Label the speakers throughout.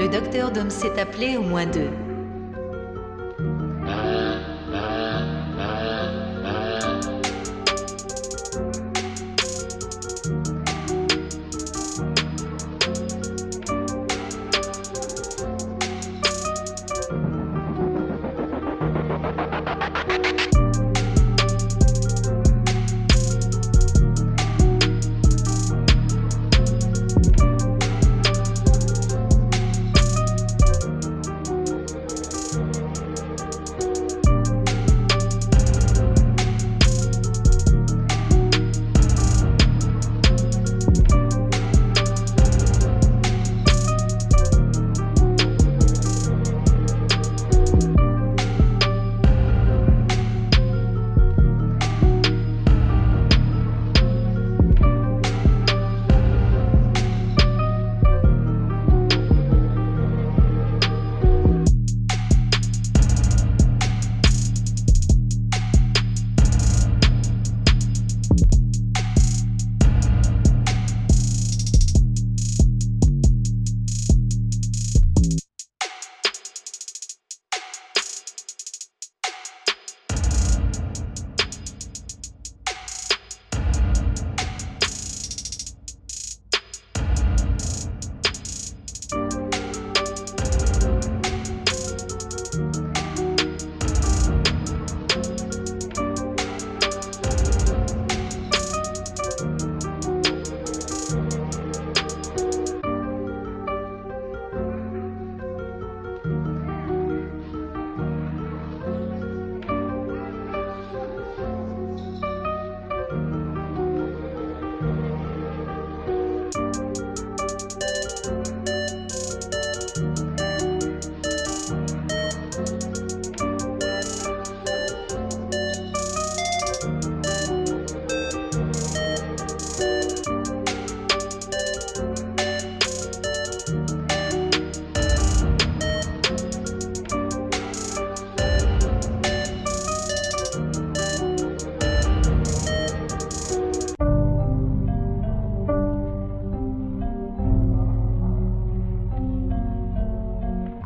Speaker 1: Le docteur Dom s'est appelé au moins deux.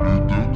Speaker 1: Le docteur